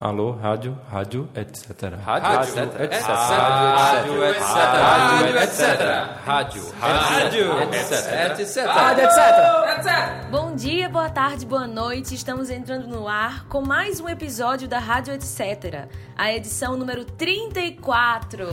Alô, rádio, rádio, etc. Rádio, etc. Rádio, etc. Rádio, etc. Rádio, rádio, etc. etc. Rádio, etc. Bom dia, boa tarde, boa noite. Estamos entrando no ar com mais um episódio da Rádio Etc. A edição número 34.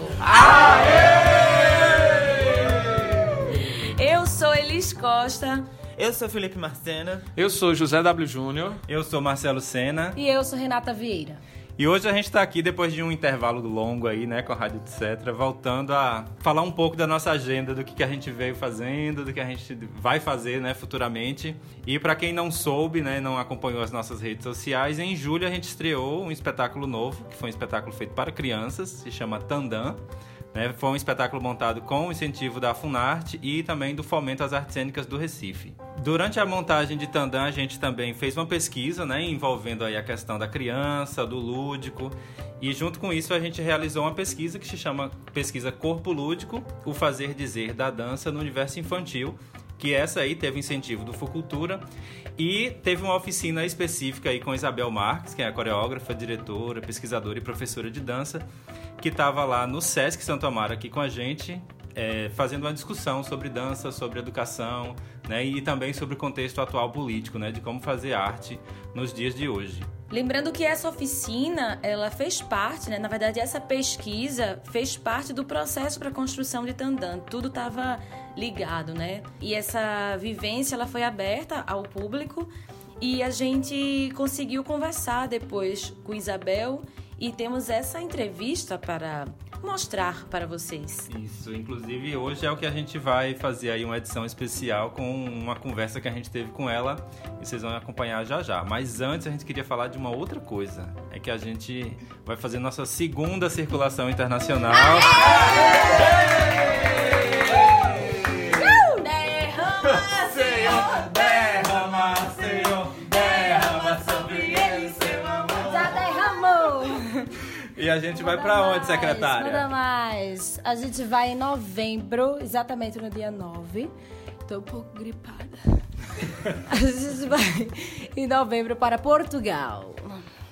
Eu sou Elis Costa. Eu sou Felipe Marcena. Eu sou José W. Júnior. Eu sou Marcelo Sena. E eu sou Renata Vieira. E hoje a gente está aqui depois de um intervalo longo aí, né, com a Rádio Etc, voltando a falar um pouco da nossa agenda, do que, que a gente veio fazendo, do que a gente vai fazer, né, futuramente. E para quem não soube, né, não acompanhou as nossas redes sociais, em julho a gente estreou um espetáculo novo, que foi um espetáculo feito para crianças, se chama Tandan. Né? Foi um espetáculo montado com o incentivo da Funarte e também do Fomento às Artes Cênicas do Recife. Durante a montagem de Tandã, a gente também fez uma pesquisa né, envolvendo aí a questão da criança, do lúdico. E junto com isso a gente realizou uma pesquisa que se chama Pesquisa Corpo Lúdico, o fazer dizer da dança no universo infantil, que essa aí teve incentivo do Fucultura e teve uma oficina específica aí com Isabel Marques, que é a coreógrafa, diretora, pesquisadora e professora de dança, que estava lá no Sesc Santo Amaro aqui com a gente, é, fazendo uma discussão sobre dança, sobre educação, né, e também sobre o contexto atual político, né, de como fazer arte nos dias de hoje. Lembrando que essa oficina, ela fez parte, né? Na verdade, essa pesquisa fez parte do processo para a construção de Tandan. Tudo estava ligado, né? E essa vivência, ela foi aberta ao público e a gente conseguiu conversar depois com Isabel e temos essa entrevista para mostrar para vocês. Isso, inclusive hoje é o que a gente vai fazer aí uma edição especial com uma conversa que a gente teve com ela e vocês vão acompanhar já já. Mas antes a gente queria falar de uma outra coisa, é que a gente vai fazer nossa segunda circulação internacional. Derrama, a gente vai pra onde, secretária? Nada mais. A gente vai em novembro, exatamente no dia 9. Tô um pouco gripada. A gente vai em novembro para Portugal.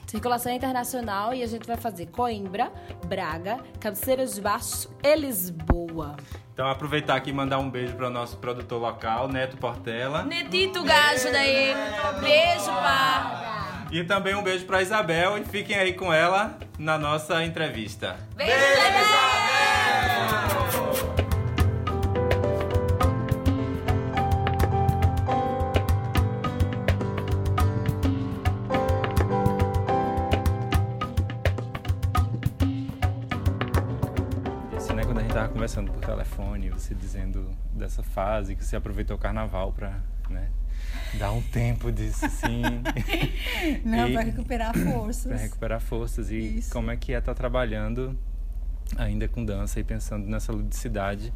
Circulação internacional e a gente vai fazer Coimbra, Braga, Cabeceiras de Baixo e Lisboa. Então aproveitar aqui e mandar um beijo para o nosso produtor local, Neto Portela. Netito Gajo daí. Beijo, pá. E também um beijo para Isabel e fiquem aí com ela na nossa entrevista. Beijo, Isabel! Né, quando a gente tava conversando por telefone, você dizendo dessa fase que você aproveitou o carnaval para, dar um tempo disso, assim. Não, E- para recuperar forças. Para recuperar forças e Isso. como é que é estar trabalhando ainda com dança e pensando nessa ludicidade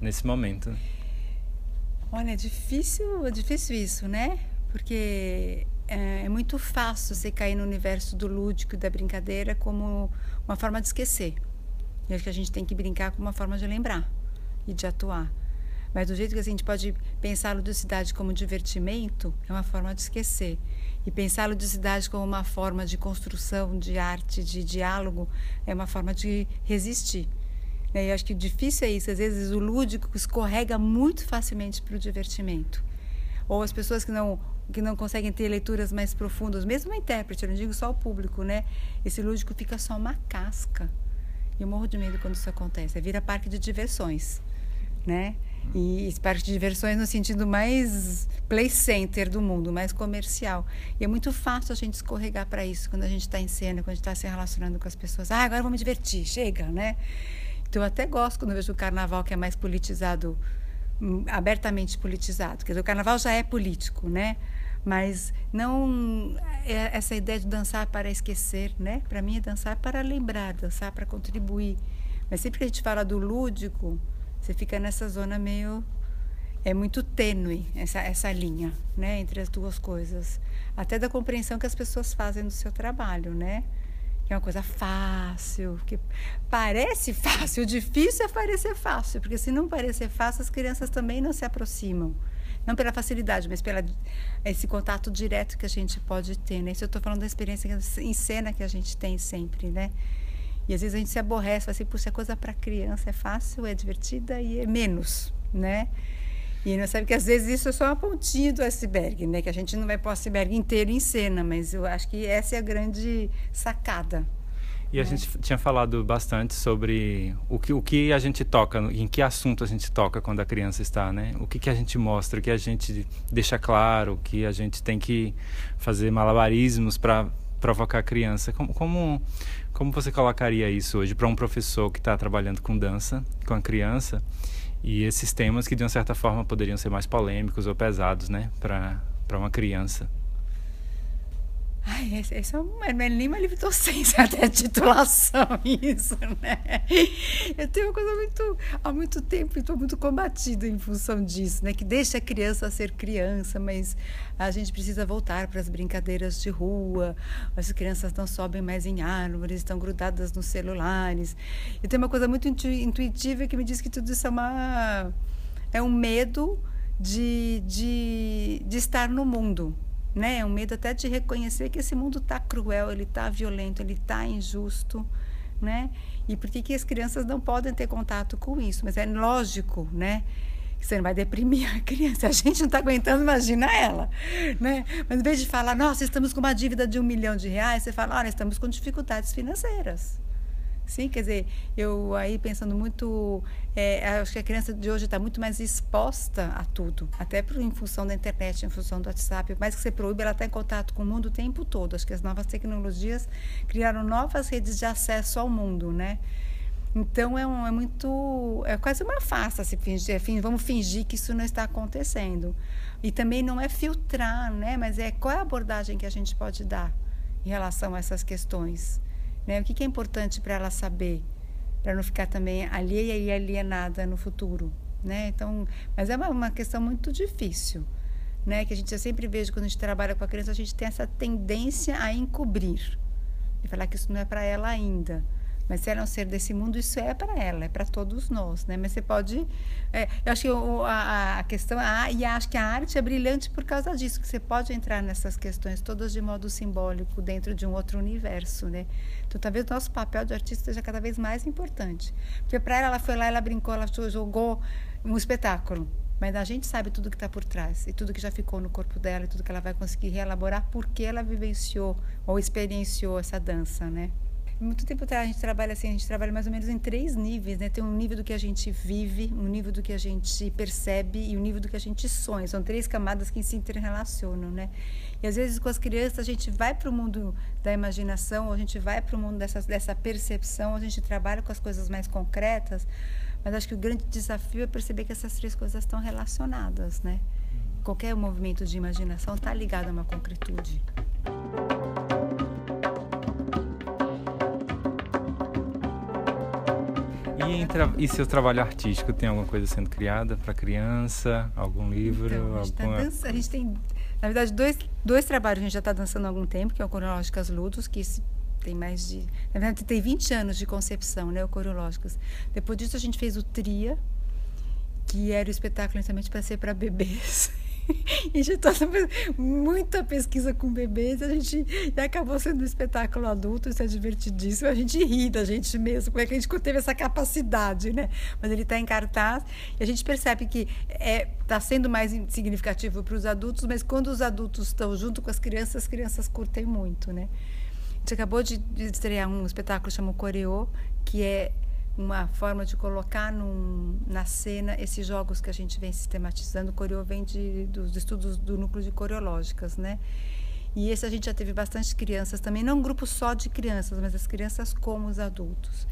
nesse momento. Olha, é difícil, é difícil isso, né? Porque é, é muito fácil você cair no universo do lúdico e da brincadeira como uma forma de esquecer. E acho que a gente tem que brincar como uma forma de lembrar e de atuar. Mas do jeito que a gente pode pensar a ludicidade como divertimento, é uma forma de esquecer. E pensar a ludicidade como uma forma de construção, de arte, de diálogo, é uma forma de resistir. né? E eu acho que difícil é isso. Às vezes o lúdico escorrega muito facilmente para o divertimento. Ou as pessoas que não que não conseguem ter leituras mais profundas, mesmo o intérprete, eu não digo só o público, né? Esse lúdico fica só uma casca. E eu morro de medo quando isso acontece. É vira parque de diversões, né? E esse parque de diversões no sentido mais play center do mundo, mais comercial. E é muito fácil a gente escorregar para isso quando a gente está em cena, quando a gente está se relacionando com as pessoas. Ah, agora vou me divertir, chega, né? Então eu até gosto quando vejo o carnaval que é mais politizado, hum, abertamente politizado. Quer dizer, o carnaval já é político, né? Mas não é essa ideia de dançar para esquecer, né? Para mim é dançar para lembrar, dançar para contribuir. Mas sempre que a gente fala do lúdico, você fica nessa zona meio é muito tênue essa essa linha, né, entre as duas coisas. Até da compreensão que as pessoas fazem do seu trabalho, né? Que é uma coisa fácil, que parece fácil, difícil é parecer fácil, porque se não parecer fácil, as crianças também não se aproximam. Não pela facilidade, mas pela esse contato direto que a gente pode ter, né? Isso eu estou falando da experiência em cena que a gente tem sempre, né? E às vezes a gente se aborrece, fala assim, puxa, a coisa para criança é fácil, é divertida e é menos, né? E não sabe que às vezes isso é só uma pontinha do iceberg, né? Que a gente não vai pôr o iceberg inteiro em cena, mas eu acho que essa é a grande sacada. E a né? gente tinha falado bastante sobre o que, o que a gente toca, em que assunto a gente toca quando a criança está, né? O que, que a gente mostra, o que a gente deixa claro, que a gente tem que fazer malabarismos para provocar a criança. Como, como, como você colocaria isso hoje para um professor que está trabalhando com dança, com a criança? e esses temas que de uma certa forma poderiam ser mais polêmicos ou pesados, né, para uma criança. Ai, esse, esse é, um, é nem uma livre docência, até a titulação, isso, né? Eu tenho uma coisa muito, há muito tempo estou muito combatida em função disso, né? Que deixa a criança ser criança, mas a gente precisa voltar para as brincadeiras de rua, as crianças não sobem mais em árvores, estão grudadas nos celulares. E tem uma coisa muito intuitiva que me diz que tudo isso é uma... é um medo de, de, de estar no mundo, né? Um medo até de reconhecer que esse mundo está cruel, ele está violento, ele está injusto, né? E por que, que as crianças não podem ter contato com isso? Mas é lógico, né? Você não vai deprimir a criança. A gente não está aguentando, imagina ela, né? Mas em vez de falar, nossa, estamos com uma dívida de um milhão de reais, você fala, olha, estamos com dificuldades financeiras. Sim, quer dizer, eu aí pensando muito, é, acho que a criança de hoje está muito mais exposta a tudo, até por, em função da internet, em função do WhatsApp. Mais que você proíbe, ela está em contato com o mundo o tempo todo. Acho que as novas tecnologias criaram novas redes de acesso ao mundo, né? Então é, um, é muito, é quase uma farsa se fingir, é, vamos fingir que isso não está acontecendo. E também não é filtrar, né? Mas é qual é a abordagem que a gente pode dar em relação a essas questões. Né? O que, que é importante para ela saber, para não ficar também alheia e alienada no futuro. Né? Então, mas é uma, uma questão muito difícil. Né, que a gente sempre vejo quando a gente trabalha com a criança, a gente tem essa tendência a encobrir e falar que isso não é para ela ainda. Mas se ela é um ser desse mundo, isso é para ela, é para todos nós, né? Mas você pode, é, eu acho que o, a, a, questão, a, e acho que a arte é brilhante por causa disso, que você pode entrar nessas questões todas de modo simbólico dentro de um outro universo, né? Então talvez o nosso papel de artista seja cada vez mais importante, porque para ela ela foi lá, ela brincou, ela jogou um espetáculo, mas a gente sabe tudo que está por trás e tudo que já ficou no corpo dela e tudo que ela vai conseguir reelaborar porque ela vivenciou ou experienciou essa dança, né? Muito tempo a gente trabalha assim, a gente trabalha mais ou menos em três níveis, né? Tem um nível do que a gente vive, um nível do que a gente percebe e um nível do que a gente sonha. São três camadas que se interrelacionam, né? E às vezes com as crianças a gente vai para o mundo da imaginação, ou a gente vai para o mundo dessa, dessa percepção, a gente trabalha com as coisas mais concretas, mas acho que o grande desafio é perceber que essas três coisas estão relacionadas, né? Qualquer movimento de imaginação está ligado a uma concretude. E, e seu trabalho artístico tem alguma coisa sendo criada para criança? Algum livro? Então, a, gente tá alguma... tá dança, a gente tem, na verdade, dois, dois trabalhos a gente já está dançando há algum tempo, que é o Coreológicas Ludos, que tem mais de. Na verdade, tem 20 anos de concepção, né? O Coreológicas. Depois disso, a gente fez o Tria, que era o espetáculo inicialmente para ser para bebês. a gente toda muita pesquisa com bebês, a gente e acabou sendo um espetáculo adulto, isso é divertidíssimo, a gente ri da gente mesmo, como é que a gente teve essa capacidade, né? Mas ele está em cartaz e a gente percebe que é está sendo mais significativo para os adultos, mas quando os adultos estão junto com as crianças, as crianças curtem muito, né? A gente acabou de, de estrear um espetáculo chamado Coreô, que é uma forma de colocar num, na cena esses jogos que a gente vem sistematizando. O coreo vem de, dos estudos do núcleo de coreológicas, né? E esse a gente já teve bastante crianças também, não um grupo só de crianças, mas as crianças como os adultos.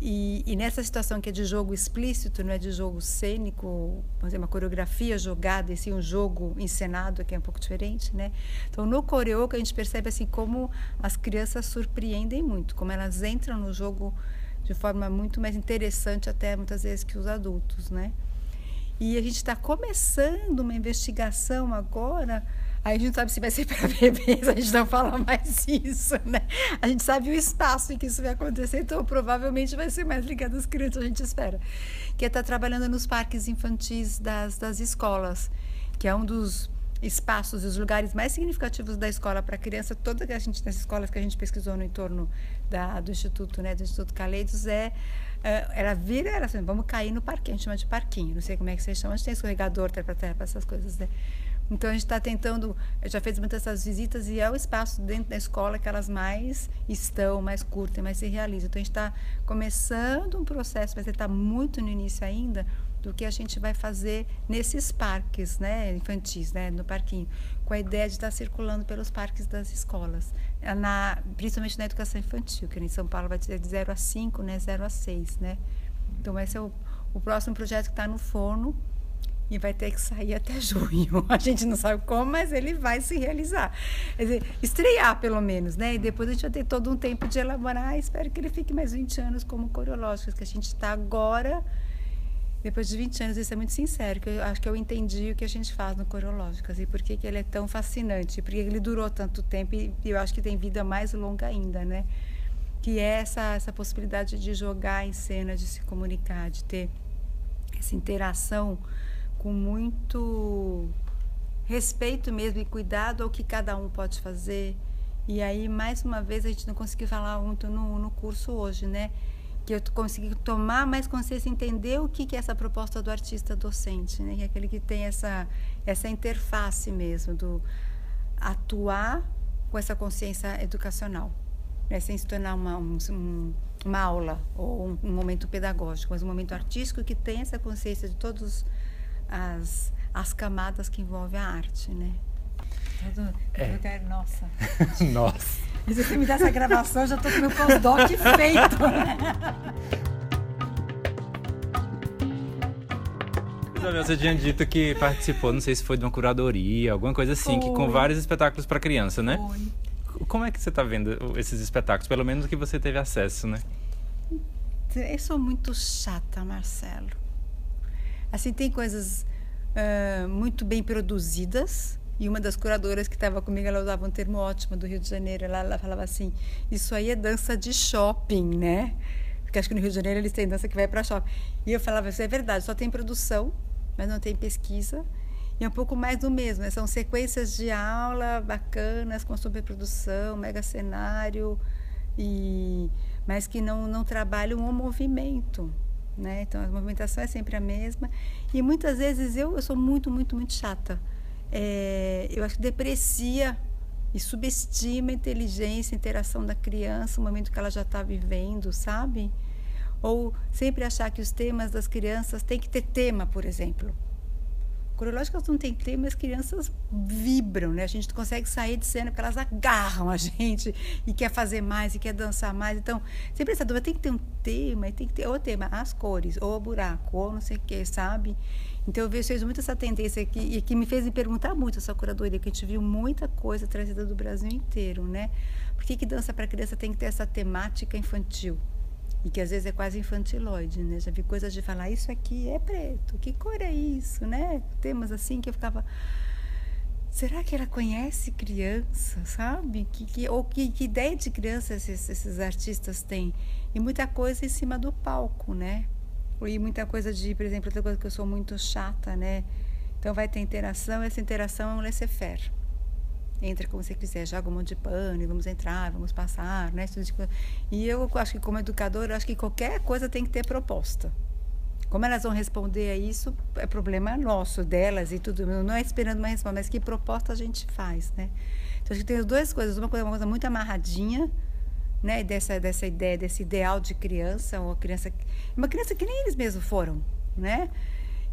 E, e, nessa situação que é de jogo explícito, não é de jogo cênico, dizer, uma coreografia jogada, e sim um jogo encenado, que é um pouco diferente, né? Então, no coreô, a gente percebe assim como as crianças surpreendem muito, como elas entram no jogo de forma muito mais interessante até muitas vezes que os adultos, né? E a gente está começando uma investigação agora. Aí a gente não sabe se vai ser para bebês, a gente não fala mais isso, né? A gente sabe o espaço em que isso vai acontecer, então provavelmente vai ser mais ligado às crianças, a gente espera. Que é estar tá trabalhando nos parques infantis das, das escolas. que é um dos espaços e os lugares mais significativos da escola para a criança, toda a gente nessas escolas que a gente pesquisou no entorno da, do instituto, né, do Instituto Caleidos é uh, ela vira, era assim, vamos cair no parquinho, a gente chama de parquinho, não sei como é que vocês chamam, a gente tem escorregador, terra terra, essas coisas, né? Então a gente está tentando, já fez muitas dessas visitas e é o espaço dentro da escola que elas mais estão, mais curtem, mais se realizam. Então a gente está começando um processo, mas ele está muito no início ainda, do que a gente vai fazer nesses parques, né, infantis, né, no parquinho, com a ideia de estar circulando pelos parques das escolas, na, principalmente na educação infantil, que em São Paulo vai ser de 0 a 5, né, 0 a 6, né. Então esse é o, o próximo projeto que está no forno e vai ter que sair até junho. A gente não sabe como, mas ele vai se realizar. Quer dizer, estrear pelo menos, né? E depois a gente vai ter todo um tempo de elaborar. Espero que ele fique mais 20 anos como coreológico, que a gente está agora depois de 20 anos, isso é muito sincero, que eu acho que eu entendi o que a gente faz no Corológicas e por que, que ele é tão fascinante, porque ele durou tanto tempo e eu acho que tem vida mais longa ainda, né? Que é essa, essa possibilidade de jogar em cena, de se comunicar, de ter essa interação com muito respeito mesmo e cuidado ao que cada um pode fazer. E aí, mais uma vez, a gente não conseguiu falar muito no, no curso hoje, né? que eu consegui tomar mais consciência, entender o que, que é essa proposta do artista docente, né? que é aquele que tem essa, essa interface mesmo, do atuar com essa consciência educacional, né? sem se tornar uma, um, uma aula ou um, um, momento pedagógico, mas um momento artístico que tem essa consciência de todas as, as camadas que envolvem a arte. Né? Todo, é. nossa. nossa. E se você me der essa gravação, eu já estou com meu pós-doc feito. Você tinha dito que participou, não sei se foi de uma curadoria, alguma coisa assim, foi. que com vários espetáculos para criança, né? Foi. Como é que você está vendo esses espetáculos? Pelo menos que você teve acesso, né? Eu sou muito chata, Marcelo. Assim, tem coisas uh, muito bem produzidas, e uma das curadoras que estava comigo, ela usava um termo ótimo do Rio de Janeiro. Ela, ela falava assim: Isso aí é dança de shopping, né? Porque acho que no Rio de Janeiro eles têm dança que vai para shopping. E eu falava: Isso é verdade, só tem produção, mas não tem pesquisa. E é um pouco mais do mesmo. Né? São sequências de aula bacanas, com superprodução, mega cenário, e, mas que não, não trabalham o movimento. Né? Então a movimentação é sempre a mesma. E muitas vezes eu, eu sou muito, muito, muito chata é, eu acho que deprecia e subestima a inteligência, a interação da criança, o momento que ela já está vivendo, sabe? Ou sempre achar que os temas das crianças têm que ter tema, por exemplo. Corológicas não tem tema, as crianças vibram, né? A gente consegue sair de cena porque elas agarram a gente e quer fazer mais e quer dançar mais. Então, sempre essa dúvida tem que ter um tema, tem que ter o tema, as cores, ou buraco, ou não sei o que, sabe? Então eu vejo muito essa tendência aqui, e que me fez me perguntar muito essa curadoria, que a gente viu muita coisa trazida do Brasil inteiro, né? Por que, que dança para criança tem que ter essa temática infantil? E que às vezes é quase infantiloide, né? Já vi coisas de falar, isso aqui é preto, que cor é isso, né? Temas assim que eu ficava. Será que ela conhece criança, sabe? Que, que, ou que, que ideia de criança esses, esses artistas têm? E muita coisa em cima do palco, né? E muita coisa de, por exemplo, outra coisa que eu sou muito chata, né? Então vai ter interação, essa interação é um laissez-faire. Entra como você quiser, joga um monte de pano e vamos entrar, vamos passar, né? E eu acho que como educadora, acho que qualquer coisa tem que ter proposta. Como elas vão responder a isso, é problema nosso, delas e tudo. Não é esperando uma resposta, mas que proposta a gente faz, né? Então, acho que tem as duas coisas. Uma coisa, uma coisa muito amarradinha, né, dessa, dessa ideia, desse ideal de criança, ou criança, uma criança que nem eles mesmos foram, né?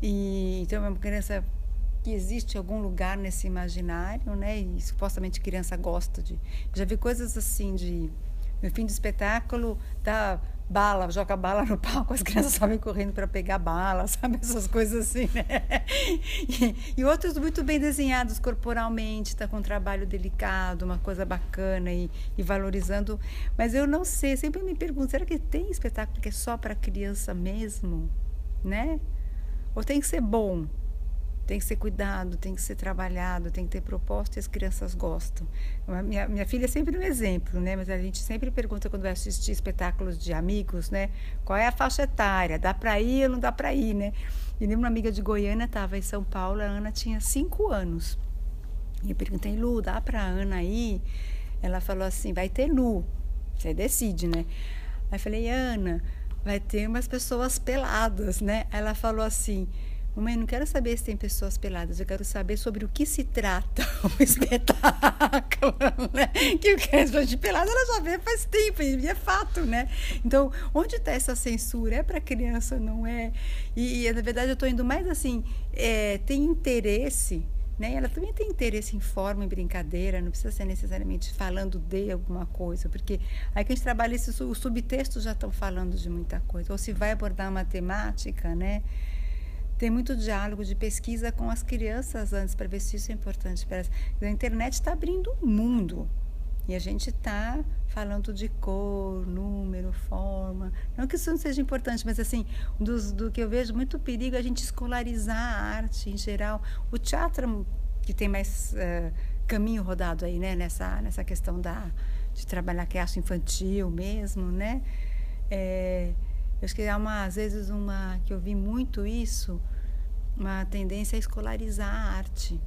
E, então, é uma criança que existe algum lugar nesse imaginário, né? E supostamente criança gosta de. Já vi coisas assim de no fim do espetáculo dá bala, joga bala no palco, as crianças sabem correndo para pegar bala, sabe? Essas coisas assim, né? E, outros muito bem desenhados corporalmente, está com um trabalho delicado, uma coisa bacana e, e, valorizando. Mas eu não sei, sempre me pergunto, será que tem espetáculo que é só para criança mesmo? Né? Ou tem que ser bom? Tem que ser cuidado, tem que ser trabalhado, tem que ter proposta e as crianças gostam. Minha, minha filha é sempre um exemplo, né? Mas a gente sempre pergunta quando vai assistir espetáculos de amigos, né? Qual é a faixa etária? Dá para ir ou não dá para ir, né? E uma amiga de Goiânia estava em São Paulo, a Ana tinha cinco anos. E eu perguntei, Lu, dá para Ana ir? Ela falou assim, vai ter nu. Você decide, né? Aí eu falei, Ana, vai ter umas pessoas peladas, né? Ela falou assim, Mamãe, não quero saber se tem pessoas peladas, eu quero saber sobre o que se trata o espetáculo, né? Que o que é de pelada ela já vê faz tempo, e é fato, né? Então, onde está essa censura? É para criança, não é? E, e, na verdade, eu estou indo mais assim, é, tem interesse, né? Ela também tem interesse em forma, em brincadeira, não precisa ser necessariamente falando de alguma coisa, porque aí que a gente trabalha, esses, os subtextos já estão falando de muita coisa. Ou se vai abordar matemática, né? Tem muito diálogo de pesquisa com as crianças antes para ver se isso é importante para elas. A internet está abrindo o mundo e a gente está falando de cor, número, forma. Não que isso não seja importante, mas assim, dos, do que eu vejo muito perigo é a gente escolarizar a arte em geral. O teatro que tem mais uh, caminho rodado aí, né, nessa nessa questão da de trabalhar que é arte infantil mesmo, né? É, eu acho que há uma, às vezes uma que eu vi muito isso uma tendência a escolarizar a arte.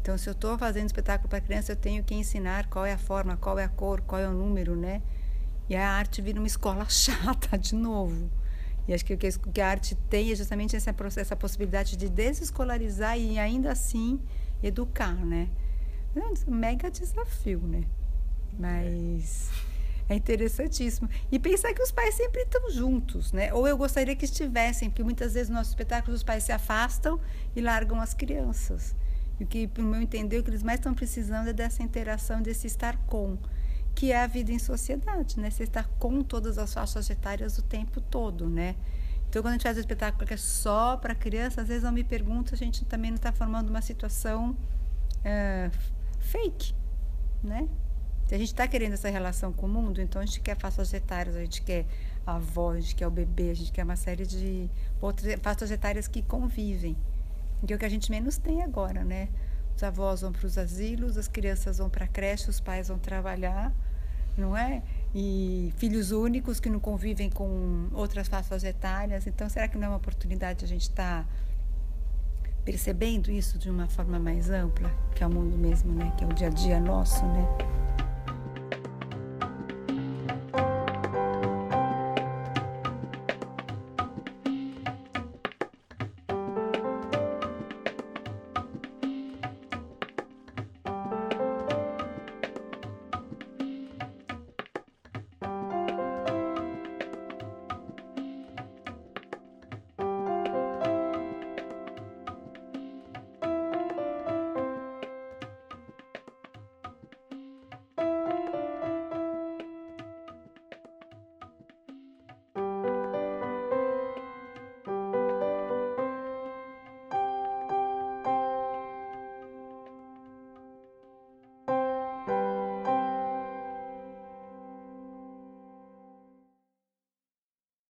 Então, se eu estou fazendo espetáculo para criança, eu tenho que ensinar qual é a forma, qual é a cor, qual é o número, né? E a arte vira uma escola chata de novo. E acho que o que a arte tem é justamente essa, essa possibilidade de desescolarizar e ainda assim educar, né? É um mega desafio, né? Mas é interessantíssimo. E pensar que os pais sempre estão juntos, né? Ou eu gostaria que estivessem, porque muitas vezes nos nossos espetáculos os pais se afastam e largam as crianças. E o que, para o meu entender, o que eles mais estão precisando é dessa interação, desse estar com, que é a vida em sociedade, né? Você estar com todas as faixas etárias o tempo todo, né? Então, quando a gente faz um espetáculo que é só para criança, às vezes eu me pergunto, a gente também não está formando uma situação uh, fake, né? Se a gente está querendo essa relação com o mundo, então a gente quer faixas etárias, a gente quer a avó, a gente quer o bebê, a gente quer uma série de outras faixas etárias que convivem. Que é o que a gente menos tem agora, né? Os avós vão para os asilos, as crianças vão para a creche, os pais vão trabalhar, não é? E filhos únicos que não convivem com outras faixas etárias. Então, será que não é uma oportunidade a gente estar tá percebendo isso de uma forma mais ampla, que é o mundo mesmo, né? Que é o dia a dia nosso, né?